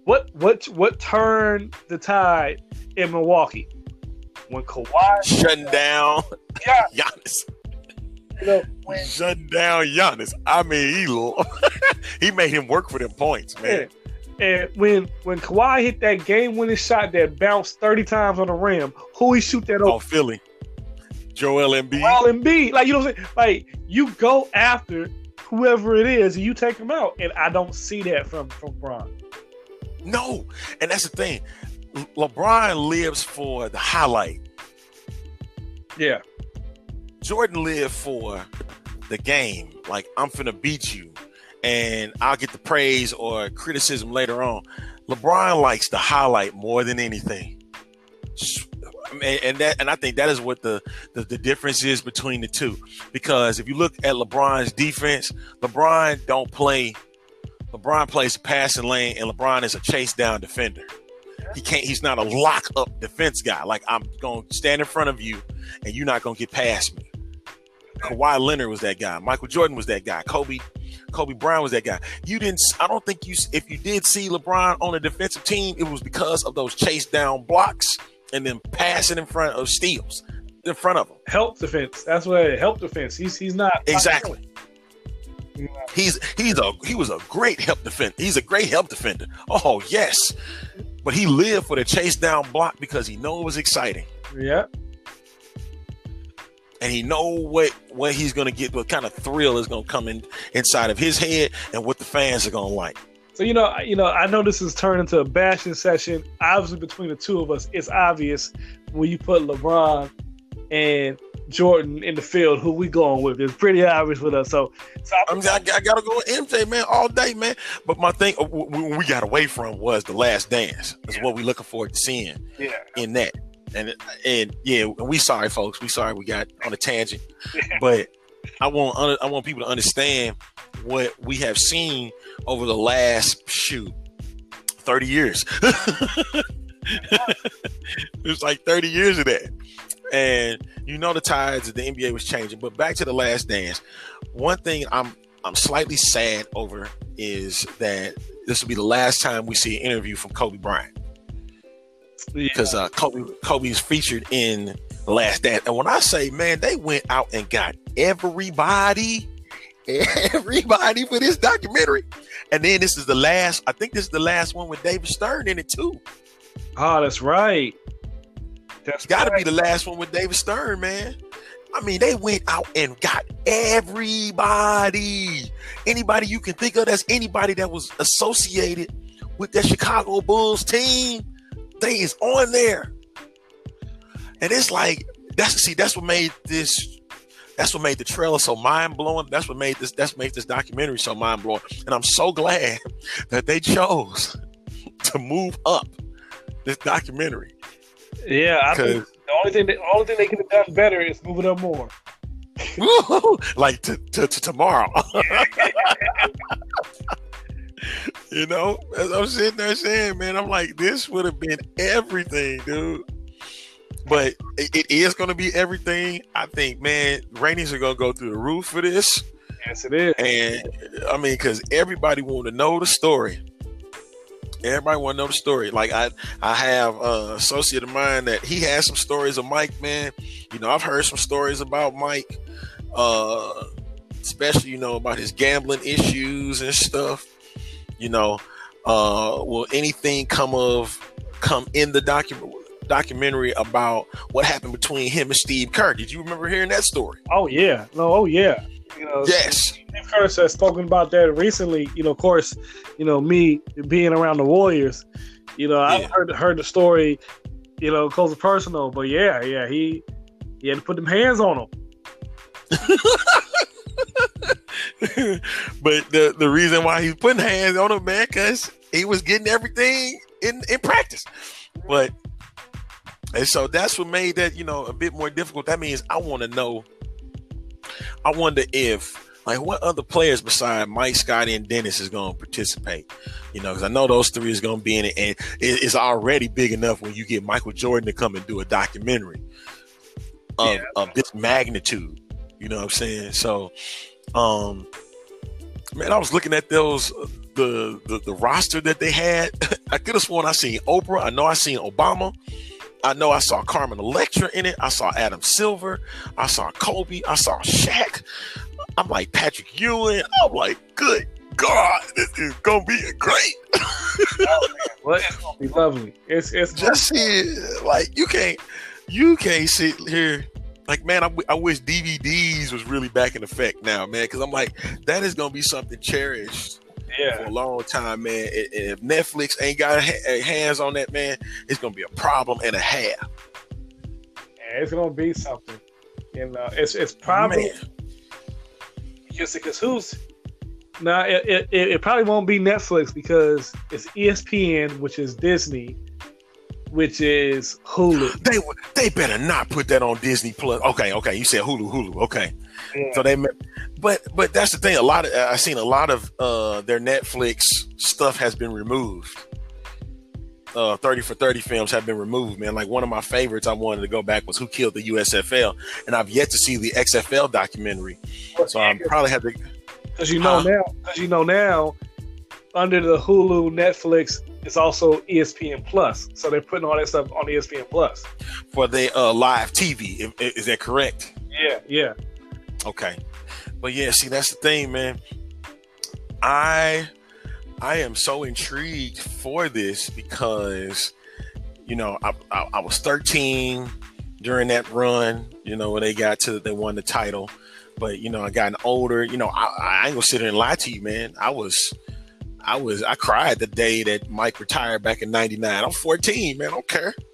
Speaker 1: what what what turned the tide in Milwaukee when Kawhi
Speaker 2: shutting down
Speaker 1: yeah.
Speaker 2: Giannis. You know, when, shutting down Giannis. I mean, he he made him work for them points, man.
Speaker 1: Yeah. And when when Kawhi hit that game winning shot that bounced 30 times on the rim, who he shoot that oh, over?
Speaker 2: Oh, Philly. Joel Embiid.
Speaker 1: Joel Embiid. Like, you know what I'm saying? Like, you go after whoever it is and you take them out. And I don't see that from, from Bron.
Speaker 2: No. And that's the thing. LeBron lives for the highlight.
Speaker 1: Yeah.
Speaker 2: Jordan lived for the game. Like I'm finna beat you, and I'll get the praise or criticism later on. LeBron likes the highlight more than anything. And that, and I think that is what the, the, the difference is between the two. Because if you look at LeBron's defense, LeBron don't play. LeBron plays passing lane, and LeBron is a chase down defender. He can't. He's not a lock up defense guy. Like I'm to stand in front of you, and you're not to get past me. Kawhi Leonard was that guy. Michael Jordan was that guy. Kobe, Kobe Bryant was that guy. You didn't. I don't think you. If you did see LeBron on a defensive team, it was because of those chase down blocks and then passing in front of steals in front of him.
Speaker 1: Help defense. That's what help defense. He's he's not
Speaker 2: exactly. He's he's a he was a great help defender. He's a great help defender. Oh yes, but he lived for the chase down block because he know it was exciting.
Speaker 1: Yeah.
Speaker 2: And he know what what he's gonna get, what kind of thrill is gonna come in inside of his head, and what the fans are gonna like.
Speaker 1: So you know, you know, I know this is turned into a bashing session. Obviously, between the two of us, it's obvious when you put LeBron and Jordan in the field, who we going with. It's pretty obvious with us. So, so
Speaker 2: I, mean, I, I, gotta go with MJ, man, all day, man. But my thing, when we got away from was the Last Dance. Is yeah. what we looking forward to seeing.
Speaker 1: Yeah.
Speaker 2: In that, and and yeah, we sorry, folks. We sorry we got on a tangent, but I want I want people to understand what we have seen over the last shoot thirty years. it's like 30 years of that. And you know the tides of the NBA was changing. But back to the last dance. One thing I'm I'm slightly sad over is that this will be the last time we see an interview from Kobe Bryant. Because yeah. uh, Kobe Kobe's featured in last dance. And when I say, man, they went out and got everybody, everybody for this documentary. And then this is the last, I think this is the last one with David Stern in it too.
Speaker 1: Oh, that's right.
Speaker 2: That's got to right. be the last one with David Stern, man. I mean, they went out and got everybody. Anybody you can think of that's anybody that was associated with that Chicago Bulls team, they is on there. And it's like that's see, that's what made this that's what made the trailer so mind blowing. That's what made this that's made this documentary so mind blowing. And I'm so glad that they chose to move up this documentary.
Speaker 1: Yeah, I think the only thing the only thing they could have done better is move it up more.
Speaker 2: like to, to, to tomorrow. You know, as I'm sitting there saying, man, I'm like, this would have been everything, dude. But it, it is going to be everything. I think, man, ratings are going to go through the roof for this.
Speaker 1: Yes, it is.
Speaker 2: And I mean, because everybody want to know the story. Everybody want to know the story. Like I, I have a associate of mine that he has some stories of Mike. Man, you know, I've heard some stories about Mike, uh, especially you know about his gambling issues and stuff. You know, uh, will anything come of come in the document documentary about what happened between him and Steve Kerr? Did you remember hearing that story?
Speaker 1: Oh yeah, no, oh yeah.
Speaker 2: You know, yes.
Speaker 1: Steve Kerr has spoken about that recently. You know, of course, you know me being around the Warriors. You know, yeah. I've heard heard the story. You know, close to personal, but yeah, yeah, he he had to put them hands on him.
Speaker 2: but the the reason why he's putting hands on him, man, because he was getting everything in in practice. But and so that's what made that you know a bit more difficult. That means I want to know I wonder if like what other players besides Mike, Scotty, and Dennis is going to participate? You know, because I know those three is going to be in it, and it's already big enough when you get Michael Jordan to come and do a documentary of, yeah. of this magnitude. You know what I'm saying? So, um, man, I was looking at those the the, the roster that they had. I could have sworn I seen Oprah. I know I seen Obama. I know I saw Carmen Electra in it. I saw Adam Silver. I saw Kobe. I saw Shaq. I'm like Patrick Ewing. I'm like, good God, this is gonna be great.
Speaker 1: well, it's gonna be lovely. It's it's
Speaker 2: just like you can't you can't sit here like man. I, I wish DVDs was really back in effect now, man, because I'm like that is gonna be something cherished yeah. for a long time, man. And if Netflix ain't got hands on that, man, it's gonna be a problem and a half.
Speaker 1: Yeah, it's gonna be something. You know, it's it's probably because because who's now it, it, it probably won't be Netflix because it's ESPN, which is Disney, which is Hulu.
Speaker 2: They they better not put that on Disney Plus. Okay, okay, you said Hulu, Hulu. Okay, yeah. so they but but that's the thing. A lot of I've seen a lot of uh, their Netflix stuff has been removed. Uh, 30 for 30 films have been removed, man. Like one of my favorites I wanted to go back was Who Killed the USFL, and I've yet to see the XFL documentary. So I'm probably have to
Speaker 1: because you know uh, now, because you know now, under the Hulu, Netflix is also ESPN Plus, so they're putting all that stuff on ESPN Plus
Speaker 2: for the uh, live TV. Is that correct?
Speaker 1: Yeah, yeah.
Speaker 2: Okay. But yeah, see, that's the thing, man. I I am so intrigued for this because you know I, I, I was 13 during that run. You know when they got to they won the title, but you know I gotten older. You know I, I ain't gonna sit here and lie to you, man. I was I was I cried the day that Mike retired back in '99. I'm 14, man. I don't care. Yeah,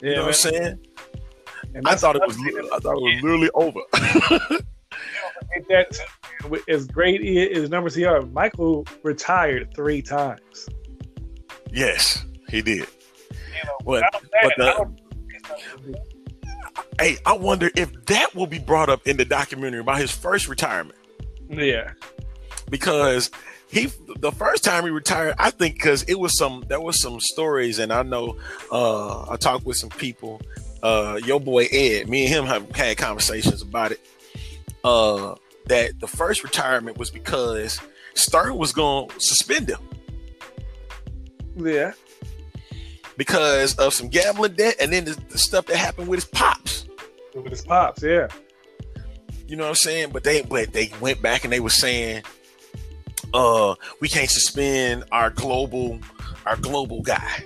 Speaker 2: you know man. what I'm saying? I thought it was I thought it was literally over.
Speaker 1: that as great as numbers he are, Michael retired three times.
Speaker 2: Yes, he did. You know, but, but the, hey, I wonder if that will be brought up in the documentary about his first retirement.
Speaker 1: Yeah,
Speaker 2: because he the first time he retired, I think because it was some there was some stories, and I know uh, I talked with some people. Uh, your boy Ed, me and him have had conversations about it uh, that the first retirement was because Stern was going to suspend him.
Speaker 1: Yeah.
Speaker 2: Because of some gambling debt and then the, the stuff that happened with his pops.
Speaker 1: With his pops, yeah.
Speaker 2: You know what I'm saying? But they but they went back and they were saying, uh, we can't suspend our global our global guy.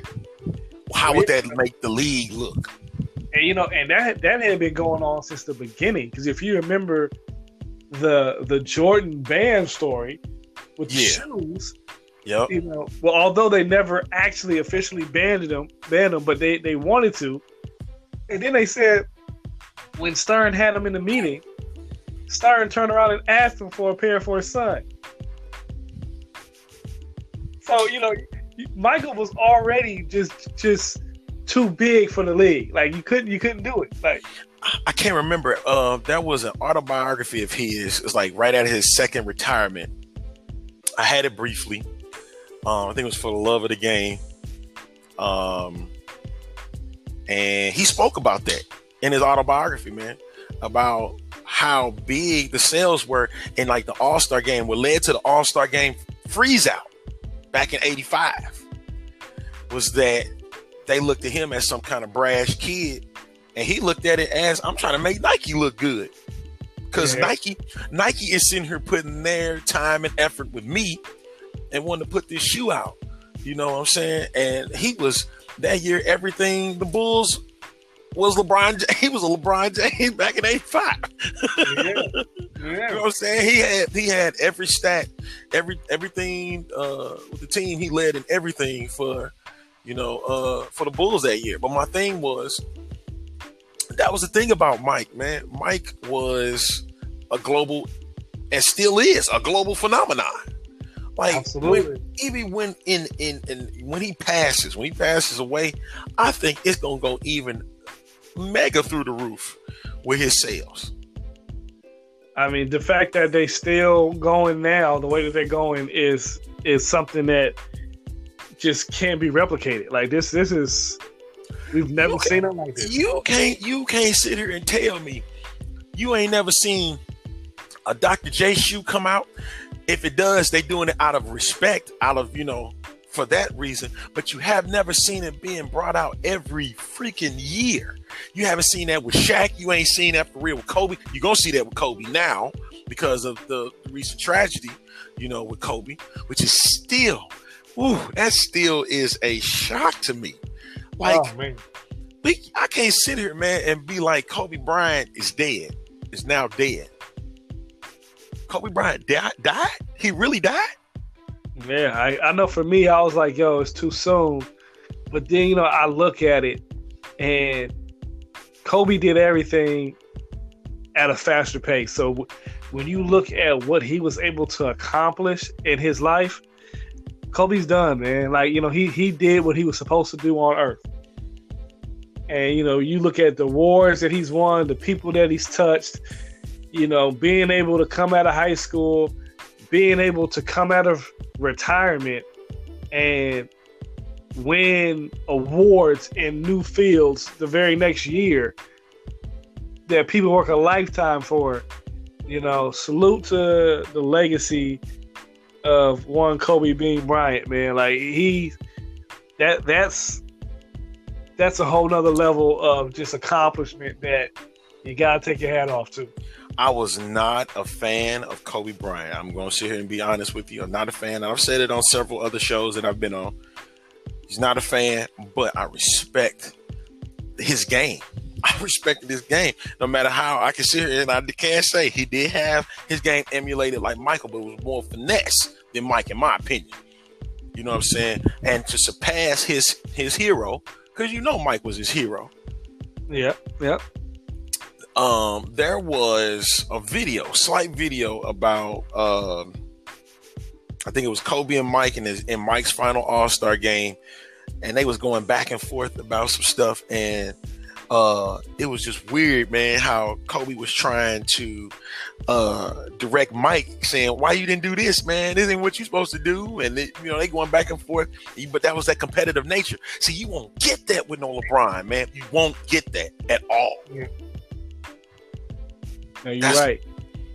Speaker 2: How would that make the league look?
Speaker 1: And you know, and that that had been going on since the beginning. Because if you remember the the Jordan band story with the yeah. shoes.
Speaker 2: Yep.
Speaker 1: You know, well, although they never actually officially banned them, banned them, but they they wanted to. And then they said when Stern had them in the meeting, Stern turned around and asked him for a pair for his son. So you know, Michael was already just just too big for the league. Like you couldn't you couldn't do it. Like
Speaker 2: I can't remember. Uh, that was an autobiography of his. It's like right at his second retirement. I had it briefly. Um, I think it was for the love of the game. Um, and he spoke about that in his autobiography, man, about how big the sales were in like the All Star game, what led to the All Star game freeze out back in '85 was that they looked at him as some kind of brash kid and he looked at it as I'm trying to make Nike look good. Because yeah. Nike, Nike is sitting here putting their time and effort with me and wanting to put this shoe out. You know what I'm saying? And he was that year, everything the Bulls was LeBron. He was a LeBron James back in '85. Yeah. yeah. You know what I'm saying? He had he had every stat, every everything uh, with the team. He led in everything for you know uh, for the Bulls that year. But my thing was that was the thing about Mike, man. Mike was a global and still is a global phenomenon. Like Absolutely. When, even when in, in in when he passes, when he passes away, I think it's gonna go even mega through the roof with his sales.
Speaker 1: I mean, the fact that they still going now, the way that they're going is is something that just can't be replicated. Like this, this is we've never seen it like this.
Speaker 2: You can't you can't sit here and tell me you ain't never seen a Dr. J shoe come out. If it does, they doing it out of respect, out of you know, for that reason. But you have never seen it being brought out every freaking year. You haven't seen that with Shaq. You ain't seen that for real with Kobe. You're gonna see that with Kobe now because of the recent tragedy, you know, with Kobe, which is still, ooh, that still is a shock to me. Like,
Speaker 1: oh, man.
Speaker 2: we, I can't sit here, man, and be like Kobe Bryant is dead, is now dead. Kobe Bryant died? died? He really died?
Speaker 1: Yeah, I, I know for me, I was like, yo, it's too soon. But then, you know, I look at it and Kobe did everything at a faster pace. So when you look at what he was able to accomplish in his life, Kobe's done, man. Like, you know, he he did what he was supposed to do on earth. And you know, you look at the wars that he's won, the people that he's touched, you know, being able to come out of high school, being able to come out of retirement and win awards in new fields the very next year that people work a lifetime for. You know, salute to the legacy of one Kobe Bean Bryant, man. Like he that that's that's a whole nother level of just accomplishment that you gotta take your hat off to.
Speaker 2: I was not a fan of Kobe Bryant. I'm to sit here and be honest with you. I'm not a fan. I've said it on several other shows that I've been on. He's not a fan, but I respect his game. I respect his game. No matter how I can sit here and I can't say he did have his game emulated like Michael, but it was more finesse than Mike, in my opinion. You know what I'm saying? And to surpass his his hero, because you know Mike was his hero.
Speaker 1: Yep, yep.
Speaker 2: Um, there was a video, slight video about um, I think it was Kobe and Mike in his in Mike's final All Star game, and they was going back and forth about some stuff, and uh, it was just weird, man, how Kobe was trying to uh, direct Mike, saying, "Why you didn't do this, man? This ain't what you're supposed to do." And they, you know, they going back and forth. But that was that competitive nature. See, you won't get that with no LeBron, man. You won't get that at all.
Speaker 1: Yeah. No, you're
Speaker 2: That's-
Speaker 1: right.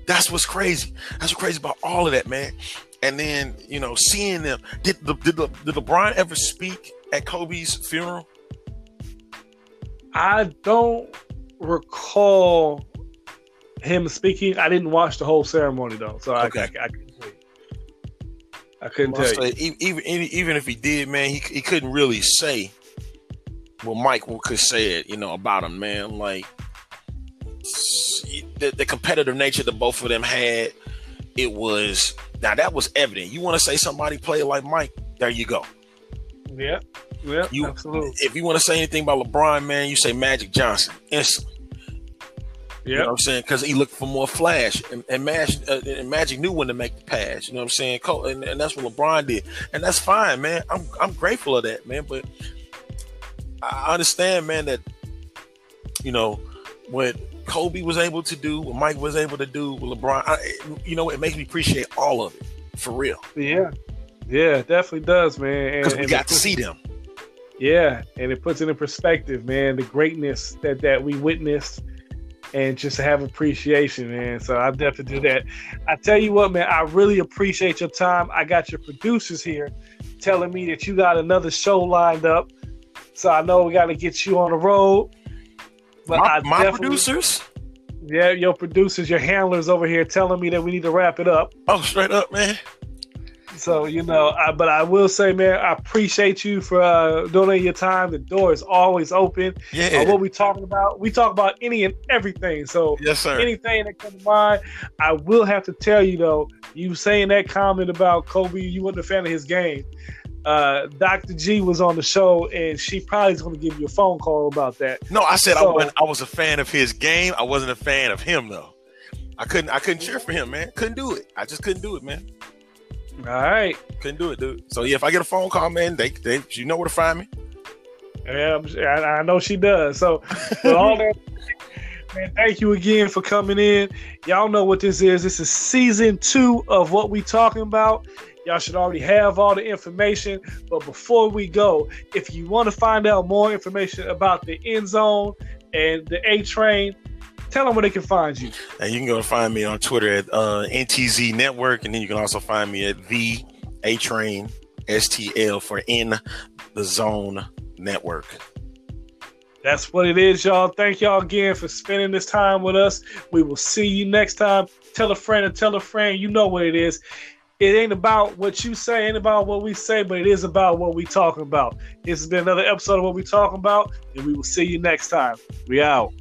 Speaker 2: That's what's crazy. That's what's crazy about all of that, man. And then you know, seeing them. Did the did, the, did LeBron ever speak at Kobe's funeral?
Speaker 1: I don't recall him speaking. I didn't watch the whole ceremony though, so
Speaker 2: Okay.
Speaker 1: I, I, I. I couldn't
Speaker 2: Well,
Speaker 1: tell you.
Speaker 2: e- even even if he did, man, he he couldn't really say what Mike could say it, you know, about him, man. Like the, the competitive nature that both of them had, it was now that was evident. You want to say somebody played like Mike? There you go.
Speaker 1: Yeah, yeah,
Speaker 2: You-
Speaker 1: absolutely.
Speaker 2: If you want to say anything about LeBron, man, you say Magic Johnson instantly. You know
Speaker 1: Yeah,
Speaker 2: what I'm saying? Because he looked for more flash, and, and, Magic, uh, and Magic knew when to make the pass. You know what I'm saying? And, and that's what LeBron did, and that's fine, man. I'm I'm grateful of that, man. But I understand, man, that you know what Kobe was able to do, what Mike was able to do with LeBron. I, you know, it makes me appreciate all of it for real
Speaker 1: yeah, yeah. It definitely does, man.
Speaker 2: Because we
Speaker 1: and
Speaker 2: got to see them.
Speaker 1: Yeah, and it puts it in perspective, man. The greatness that that we witnessed, and just to have appreciation, man. So I definitely do that. I tell you what, man. I really appreciate your time. I got your producers here telling me that you got another show lined up, so I know we got to get you on the road. But
Speaker 2: My, my producers,
Speaker 1: yeah, your producers, your handlers over here telling me that we need to wrap it up.
Speaker 2: oh, straight up, man.
Speaker 1: So you know, I, but I will say, man, I appreciate you for uh, donating your time. The door is always open.
Speaker 2: Yeah,
Speaker 1: Uh, what we talking about? We talk about any and everything. So
Speaker 2: yes, sir.
Speaker 1: anything that comes to mind, I will have to tell you though. You saying that comment about Kobe, you wasn't a fan of his game. Uh, Dr. G was on the show, and she probably is going to give you a phone call about that.
Speaker 2: No, I said I
Speaker 1: So-
Speaker 2: wasn't. I was a fan of his game. I wasn't a fan of him though. I couldn't. I couldn't cheer for him, man. Couldn't do it. I just couldn't do it, man.
Speaker 1: All right,
Speaker 2: Couldn't do it, dude. So yeah, if I get a phone call, man, they, they you know where to find me.
Speaker 1: yeah, I, I know she does. So with all that, Man, thank you again for coming in. Y'all know what this is. This is season two of what we talking about. Y'all should already have all the information. But before we go, if you want to find out more information about the end zone and the A train, tell them where they can find you.
Speaker 2: And you can go find me on Twitter at uh, NTZ Network, and then you can also find me at the A Train STL for in the Zone Network.
Speaker 1: That's what it is, y'all. Thank y'all again for spending this time with us. We will see you next time. Tell a friend and tell a friend. You know what it is. It ain't about what you say, ain't about what we say, but it is about what we talking about. This has been another episode of what we talking about, and we will see you next time. We out.